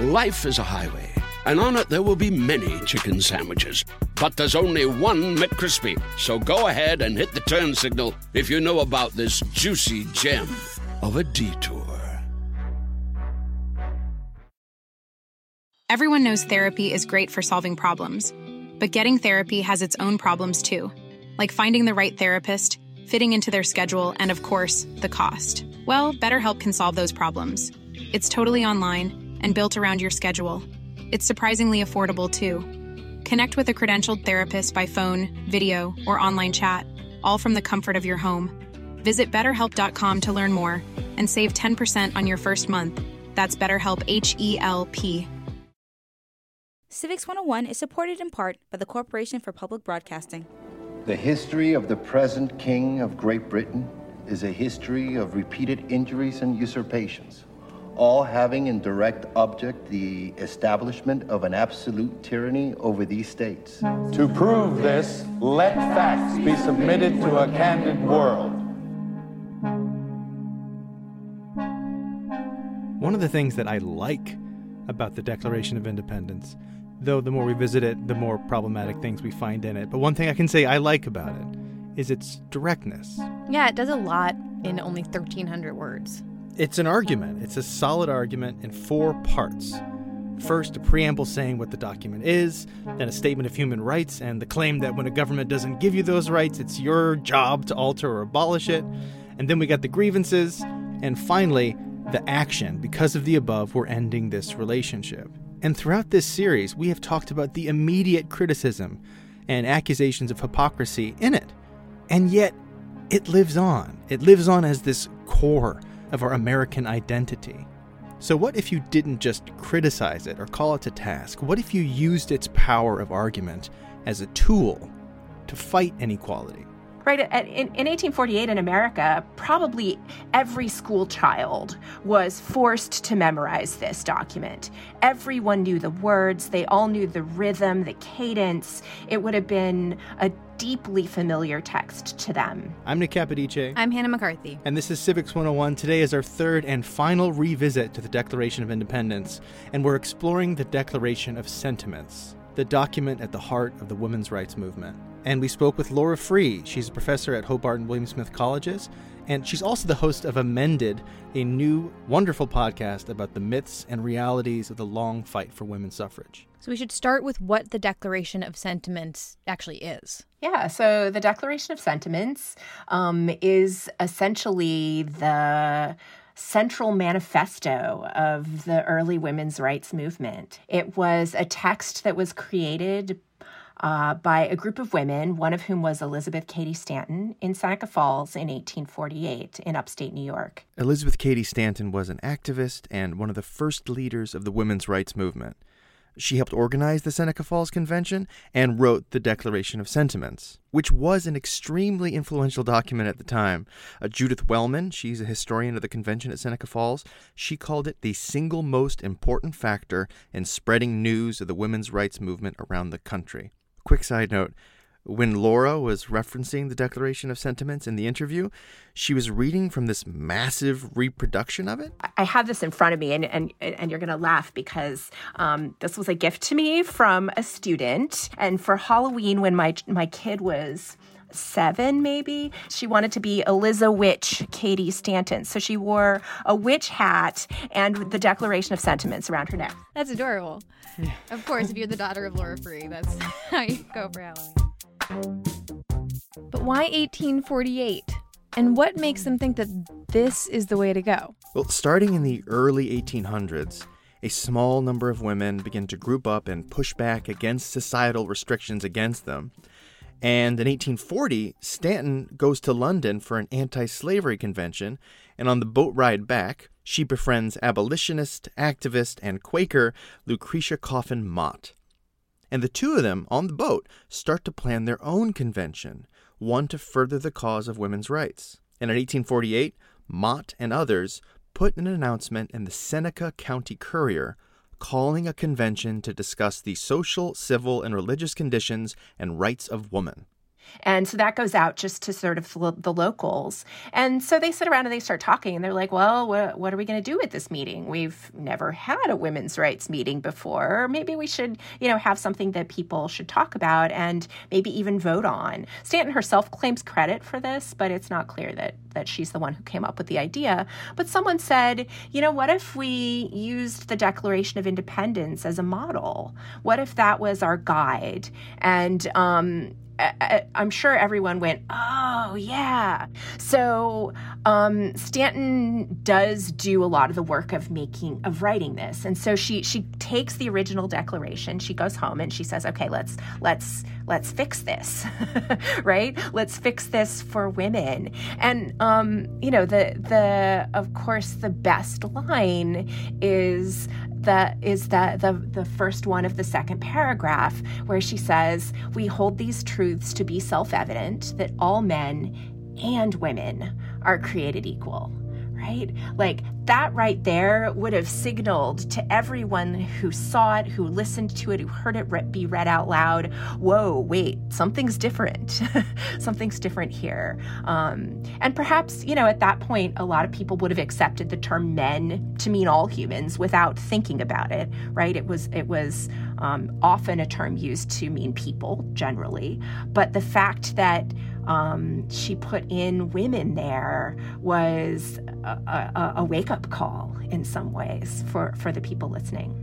Life is a highway, and on it there will be many chicken sandwiches. But there's only one McCrispy. So go ahead and hit the turn signal if you know about this juicy gem of a detour. Everyone knows therapy is great for solving problems, but getting therapy has its own problems too, like finding the right therapist, fitting into their schedule, and of course, the cost. Well, BetterHelp can solve those problems. It's totally online and built around your schedule. It's surprisingly affordable too. Connect with a credentialed therapist by phone, video, or online chat, all from the comfort of your home. Visit betterhelp.com to learn more and save 10% on your first month. That's BetterHelp H E L P. Civics 101 is supported in part by the Corporation for Public Broadcasting. The history of the present King of Great Britain is a history of repeated injuries and usurpations, all having in direct object the establishment of an absolute tyranny over these states. To prove this, let facts be submitted to a candid world. One of the things that I like about the Declaration of Independence, though the more we visit it, the more problematic things we find in it, but one thing I can say I like about it is its directness. Yeah, it does a lot in only 1,300 words. It's an argument. It's a solid argument in four parts. First, a preamble saying what the document is, then a statement of human rights and the claim that when a government doesn't give you those rights, it's your job to alter or abolish it. And then we got the grievances, and finally, the action. Because of the above, we're ending this relationship. And throughout this series, we have talked about the immediate criticism and accusations of hypocrisy in it. And yet, it lives on. It lives on as this core of our American identity. So, what if you didn't just criticize it or call it to task? What if you used its power of argument as a tool to fight inequality? Right. In, in 1848 in America, probably every school child was forced to memorize this document. Everyone knew the words, they all knew the rhythm, the cadence. It would have been a deeply familiar text to them. I'm Nick Capodice. I'm Hannah McCarthy. And this is Civics 101. Today is our third and final revisit to the Declaration of Independence, and we're exploring the Declaration of Sentiments, the document at the heart of the women's rights movement. And we spoke with Laura Free. She's a professor at Hobart and William Smith Colleges, and she's also the host of Amended, a new wonderful podcast about the myths and realities of the long fight for women's suffrage. So we should start with what the Declaration of Sentiments actually is. Yeah, so the Declaration of Sentiments um, is essentially the central manifesto of the early women's rights movement. It was a text that was created uh, by a group of women, one of whom was Elizabeth Cady Stanton in Seneca Falls in 1848 in upstate New York. Elizabeth Cady Stanton was an activist and one of the first leaders of the women's rights movement. She helped organize the Seneca Falls Convention and wrote the Declaration of Sentiments, which was an extremely influential document at the time. Uh, Judith Wellman, she's a historian of the convention at Seneca Falls, she called it the single most important factor in spreading news of the women's rights movement around the country. Quick side note when Laura was referencing the Declaration of Sentiments in the interview, she was reading from this massive reproduction of it. I have this in front of me, and and and you're gonna laugh because um, this was a gift to me from a student, and for Halloween when my my kid was seven, maybe. She wanted to be Eliza Witch Cady Stanton. So she wore a witch hat and the Declaration of Sentiments around her neck. That's adorable. of course, if you're the daughter of Laura Free, that's how you go for Halloween. But why 1848? And what makes them think that this is the way to go? Well, starting in the early 1800s, a small number of women begin to group up and push back against societal restrictions against them. And in 1840, Stanton goes to London for an anti slavery convention, and on the boat ride back, she befriends abolitionist, activist, and Quaker Lucretia Coffin Mott. And the two of them on the boat start to plan their own convention, one to further the cause of women's rights. And in 1848, Mott and others put an announcement in the Seneca County Courier calling a convention to discuss the social, civil, and religious conditions and rights of woman. And so that goes out just to sort of the locals. And so they sit around and they start talking and they're like, well, what, what are we going to do at this meeting? We've never had a women's rights meeting before. Maybe we should, you know, have something that people should talk about and maybe even vote on. Stanton herself claims credit for this, but it's not clear that, that she's the one who came up with the idea. But someone said, you know, what if we used the Declaration of Independence as a model? What if that was our guide? And, um, I'm sure everyone went, oh, yeah. So um, Stanton does do a lot of the work of making, of writing this. And so she, she takes the original declaration, she goes home and she says, okay, let's, let's, let's fix this, right? Let's fix this for women. And, um, you know, the, the, of course, the best line is, is the, the, the first one of the second paragraph, where she says, We hold these truths to be self evident that all men and women are created equal right? Like that right there would have signaled to everyone who saw it, who listened to it, who heard it be read out loud whoa, wait, something's different. something's different here. Um, and perhaps, you know, at that point, a lot of people would have accepted the term men to mean all humans without thinking about it, right? It was, it was um, often a term used to mean people generally. But the fact that um, she put in women there was a, a, a wake up call in some ways for, for the people listening.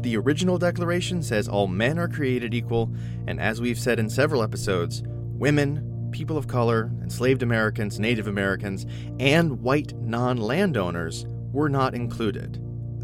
The original Declaration says all men are created equal, and as we've said in several episodes, women, people of color, enslaved Americans, Native Americans, and white non landowners were not included.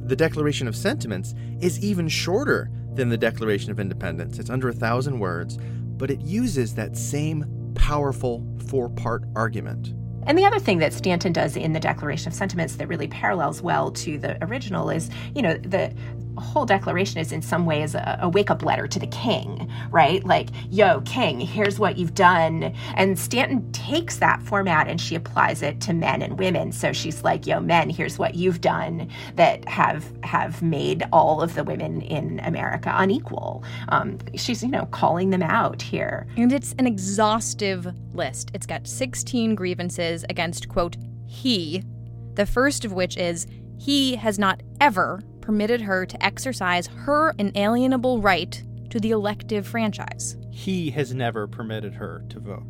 The Declaration of Sentiments is even shorter than the Declaration of Independence. It's under a thousand words, but it uses that same powerful four part argument. And the other thing that Stanton does in the Declaration of Sentiments that really parallels well to the original is, you know, the whole declaration is in some ways a, a wake up letter to the king, right? Like, yo, king, here's what you've done. And Stanton takes that format and she applies it to men and women. So she's like, yo, men, here's what you've done that have have made all of the women in America unequal. Um, she's, you know, calling them out here. And it's an exhaustive list. It's got 16 grievances against, quote, he, the first of which is he has not ever permitted her to exercise her inalienable right to the elective franchise. He has never permitted her to vote.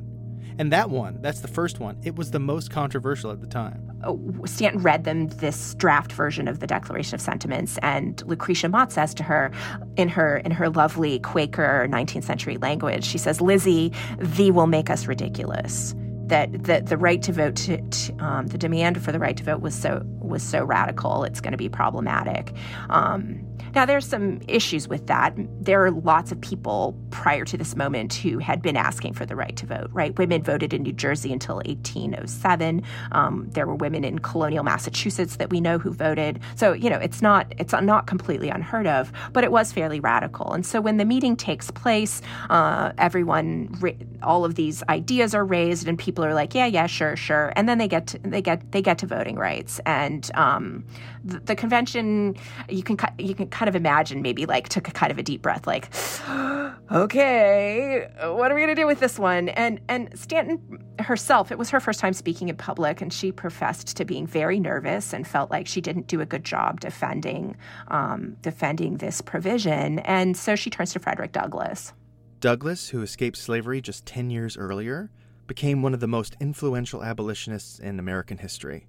And that one, that's the first one, it was the most controversial at the time. Oh, Stanton read them this draft version of the Declaration of Sentiments, and Lucretia Mott says to her, in her in her lovely Quaker 19th century language, she says, "Lizzie, thee will make us ridiculous." That the, right to vote, to, to, um, the demand for the right to vote was so was so radical. It's going to be problematic. Um, now, there's some issues with that. There are lots of people prior to this moment who had been asking for the right to vote, right? Women voted in New Jersey until 1807. Um, there were women in colonial Massachusetts that we know who voted. So, you know, it's not it's not completely unheard of, but it was fairly radical. And so when the meeting takes place, uh, everyone, all of these ideas are raised, and people are like, yeah, yeah, sure, sure. And then they get to, they get they get to voting rights. And um, the, the convention, you can you can kind of imagine maybe like took a kind of a deep breath, like, okay, what are we gonna do with this one? And and Stanton herself, it was her first time speaking in public, and she professed to being very nervous and felt like she didn't do a good job defending um, defending this provision. And so she turns to Frederick Douglass. Douglass, who escaped slavery just 10 years earlier, became one of the most influential abolitionists in American history.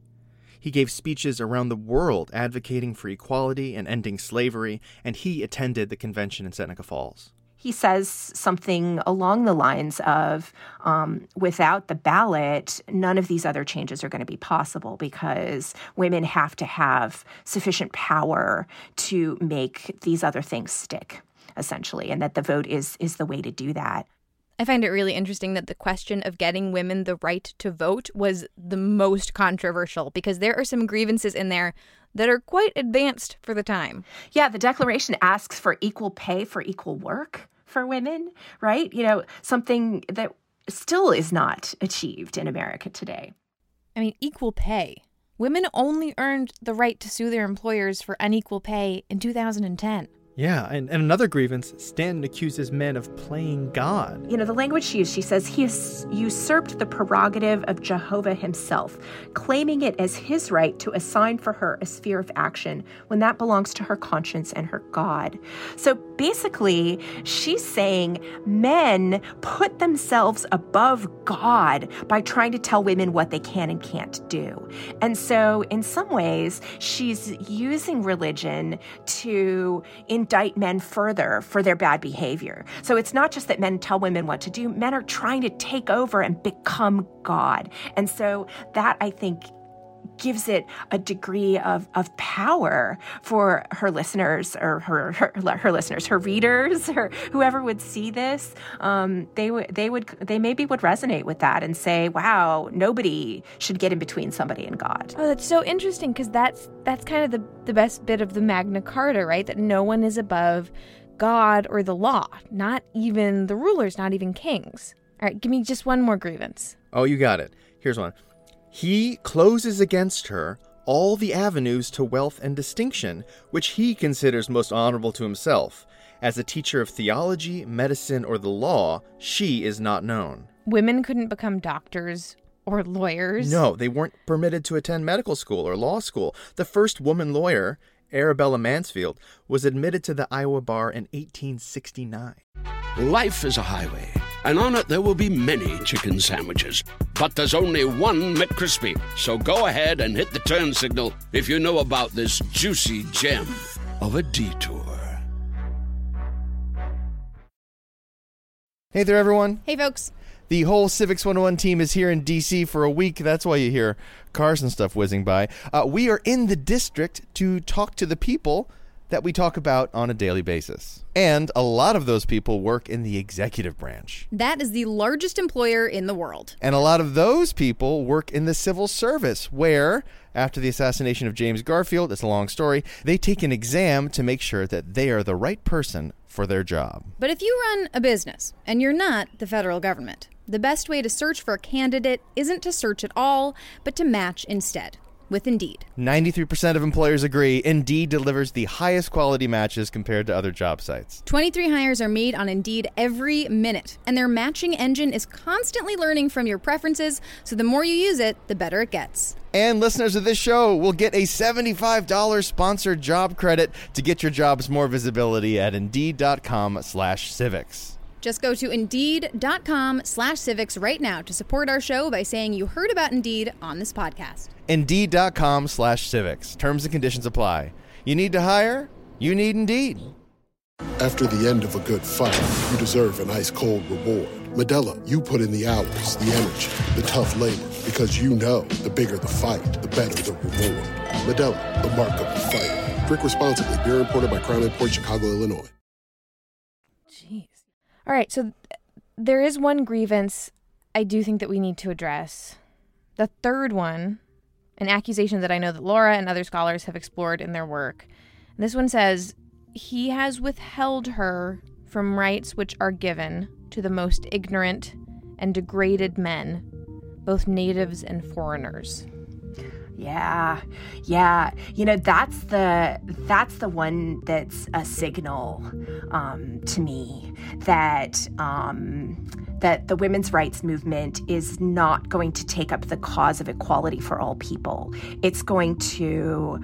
He gave speeches around the world advocating for equality and ending slavery, and he attended the convention in Seneca Falls. He says something along the lines of um, without the ballot, none of these other changes are going to be possible because women have to have sufficient power to make these other things stick essentially and that the vote is is the way to do that I find it really interesting that the question of getting women the right to vote was the most controversial because there are some grievances in there that are quite advanced for the time. Yeah, the Declaration asks for equal pay for equal work for women, right? You know, something that still is not achieved in America today. I mean, equal pay. Women only earned the right to sue their employers for unequal pay in 2010. Yeah, and, and another grievance Stanton accuses men of playing God. You know, the language she used, she says, he has usurped the prerogative of Jehovah himself, claiming it as his right to assign for her a sphere of action when that belongs to her conscience and her God. So basically, she's saying men put themselves above God by trying to tell women what they can and can't do. And so, in some ways, she's using religion to indict men further for their bad behavior. So it's not just that men tell women what to do, men are trying to take over and become God. And so that I think gives it a degree of, of power for her listeners or her, her, her listeners, her readers, or whoever would see this. Um, they would they would they maybe would resonate with that and say, "Wow, nobody should get in between somebody and God." Oh, that's so interesting because that's that's kind of the the best bit of the Magna Carta, right? That no one is above God or the law, not even the rulers, not even kings. All right, give me just one more grievance. Oh, you got it. Here's one. He closes against her all the avenues to wealth and distinction, which he considers most honorable to himself. As a teacher of theology, medicine, or the law, she is not known. Women couldn't become doctors or lawyers. No, they weren't permitted to attend medical school or law school. The first woman lawyer, Arabella Mansfield, was admitted to the Iowa bar in 1869. Life is a highway, and on it there will be many chicken sandwiches. But there's only one McCrispy. So go ahead and hit the turn signal if you know about this juicy gem of a detour. Hey there, everyone. Hey, folks. The whole Civics 101 team is here in DC for a week. That's why you hear cars and stuff whizzing by. Uh, we are in the district to talk to the people that we talk about on a daily basis. And a lot of those people work in the executive branch. That is the largest employer in the world. And a lot of those people work in the civil service, where, after the assassination of James Garfield, it's a long story, they take an exam to make sure that they are the right person for their job. But if you run a business and you're not the federal government, the best way to search for a candidate isn't to search at all, but to match instead with Indeed. 93% of employers agree Indeed delivers the highest quality matches compared to other job sites. 23 hires are made on Indeed every minute, and their matching engine is constantly learning from your preferences, so the more you use it, the better it gets. And listeners of this show will get a $75 sponsored job credit to get your jobs more visibility at Indeed.com slash civics. Just go to Indeed.com slash civics right now to support our show by saying you heard about Indeed on this podcast. Indeed.com slash civics. Terms and conditions apply. You need to hire? You need Indeed. After the end of a good fight, you deserve an ice cold reward. Modelo, you put in the hours, the energy, the tough labor, because you know the bigger the fight, the better the reward. Modelo, the mark of a fighter. Drink responsibly. Beer imported by Crown Imports Chicago, Illinois. Jeez. All right, so th- there is one grievance I do think that we need to address. The third one, an accusation that I know that Laura and other scholars have explored in their work. This one says he has withheld her from rights which are given to the most ignorant and degraded men, both natives and foreigners. Yeah. Yeah. You know, that's the that's the one that's a signal um, to me that um, that the women's rights movement is not going to take up the cause of equality for all people. It's going to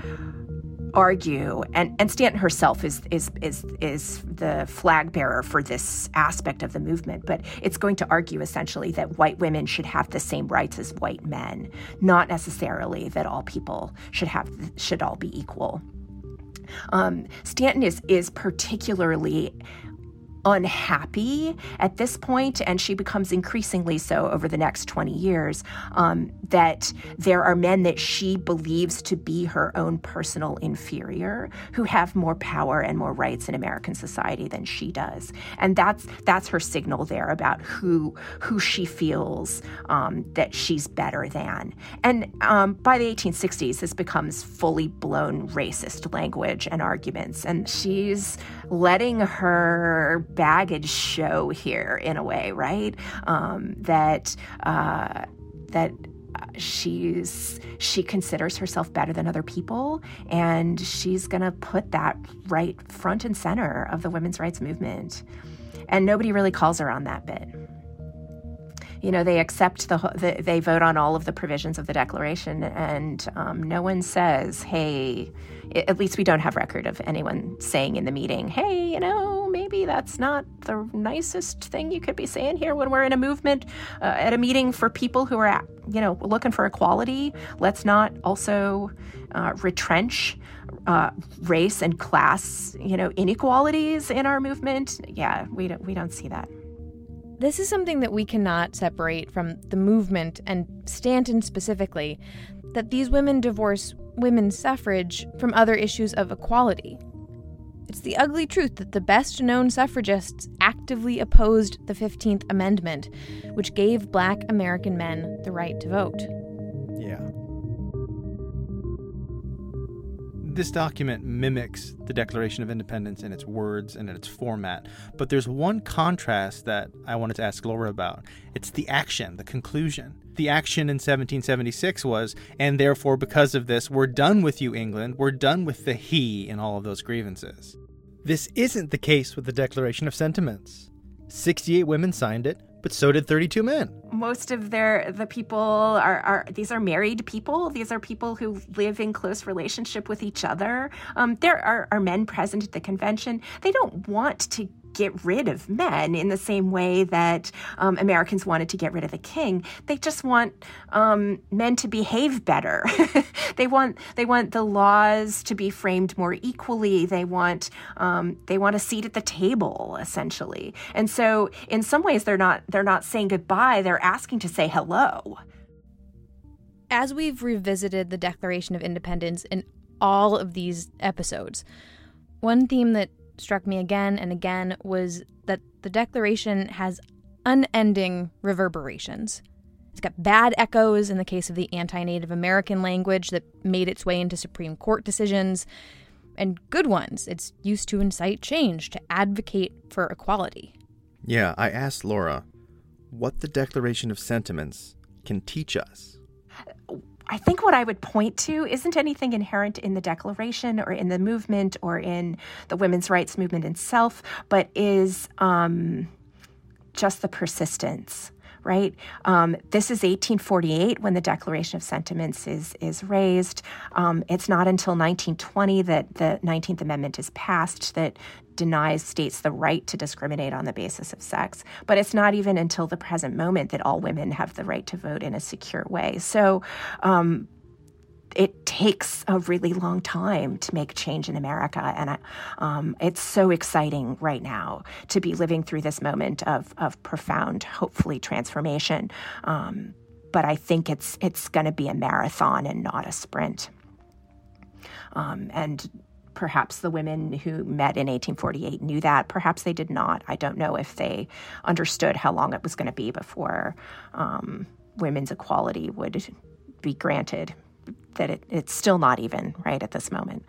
argue and, and Stanton herself is is is is the flag bearer for this aspect of the movement, but it's going to argue essentially that white women should have the same rights as white men, not necessarily that all people should have should all be equal. Um, Stanton is is particularly unhappy at this point, and she becomes increasingly so over the next 20 years, um, that there are men that she believes to be her own personal inferior who have more power and more rights in American society than she does. And that's that's her signal there about who who she feels um, that she's better than. And um, by the 1860s, this becomes fully blown racist language and arguments, and she's letting her baggage show here in a way, right? Um, that uh, that she's she considers herself better than other people and she's going to put that right front and center of the women's rights movement and nobody really calls her on that bit you know they accept the, the they vote on all of the provisions of the declaration and um, no one says hey at least we don't have record of anyone saying in the meeting hey you know maybe that's not the nicest thing you could be saying here when we're in a movement uh, at a meeting for people who are at, you know looking for equality. Let's not also uh, retrench uh, race and class you know inequalities in our movement. Yeah we don't we don't see that this is something that we cannot separate from the movement and Stanton specifically that these women divorce women's suffrage from other issues of equality. It's the ugly truth that the best known suffragists actively opposed the 15th Amendment, which gave black American men the right to vote. This document mimics the Declaration of Independence in its words and in its format, but there's one contrast that I wanted to ask Laura about. It's the action, the conclusion. The action in 1776 was, and therefore, because of this, we're done with you, England. We're done with the he in all of those grievances. This isn't the case with the Declaration of Sentiments. 68 women signed it, but so did 32 men. Most of their the people are, are these are married people. These are people who live in close relationship with each other. Um, there are, are men present at the convention. They don't want to get rid of men in the same way that um, Americans wanted to get rid of the king. They just want um, men to behave better. they want they want the laws to be framed more equally. They want um, they want a seat at the table essentially. And so in some ways they're not they're not saying goodbye. They're asking to say hello. As we've revisited the Declaration of Independence in all of these episodes, one theme that struck me again and again was that the Declaration has unending reverberations. It's got bad echoes in the case of the anti Native American language that made its way into Supreme Court decisions, and good ones. It's used to incite change, to advocate for equality. Yeah, I asked Laura what the Declaration of Sentiments can teach us. I think what I would point to isn't anything inherent in the Declaration or in the movement or in the women's rights movement itself, but is um, just the persistence right? Um, this is 1848 when the Declaration of Sentiments is is raised. Um, it's not until 1920 that the 19th Amendment is passed that denies states the right to discriminate on the basis of sex. But it's not even until the present moment that all women have the right to vote in a secure way. So. Um, it takes a really long time to make change in America, and um, it's so exciting right now to be living through this moment of of profound, hopefully, transformation. Um, but I think it's it's going to be a marathon and not a sprint. Um, and Perhaps the women who met in 1848 knew that. Perhaps they did not. I don't know if they understood how long it was going to be before um, women's equality would be granted. That it, it's still not even right at this moment.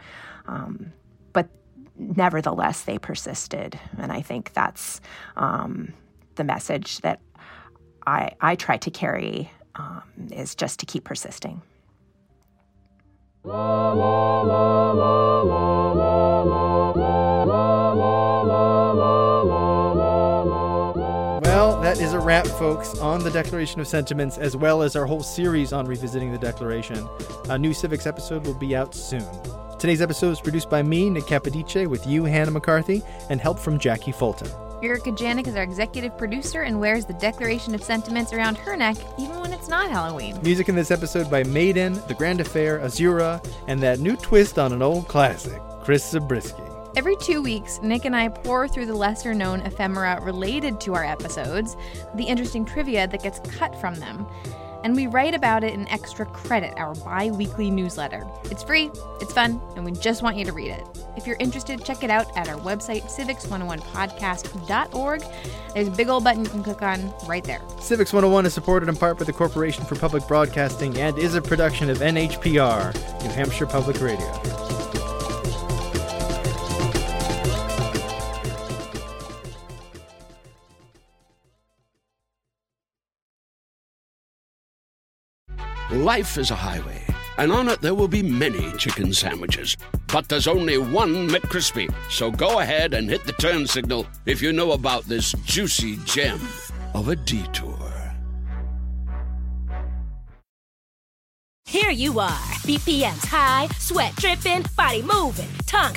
Um, but nevertheless, they persisted. And I think that's um, the message that I, I try to carry um, is just to keep persisting. Well, that is a wrap, folks, on the Declaration of Sentiments, as well as our whole series on revisiting the Declaration. A new Civics episode will be out soon. Today's episode is produced by me, Nick Capodice, with you, Hannah McCarthy, and help from Jacqui Fulton. Erika Janik is our executive producer and wears the Declaration of Sentiments around her neck even when it's not Halloween. Music in this episode by Maiden, The Grand Affair, Azura, and that new twist on an old classic, Chris Zabriskie. Every two weeks, Nick and I pour through the lesser known ephemera related to our episodes, the interesting trivia that gets cut from them and we write about it in Extra Credit, our bi weekly newsletter. It's free, it's fun, and we just want you to read it. If you're interested, check it out at our website, civics101podcast.org. There's a big old button you can click on right there. Civics 101 is supported in part by the Corporation for Public Broadcasting and is a production of NHPR, New Hampshire Public Radio. Life is a highway, and on it there will be many chicken sandwiches. But there's only one McCrispy. So go ahead and hit the turn signal if you know about this juicy gem of a detour. Here you are, BPM's high, sweat dripping, body moving, tongue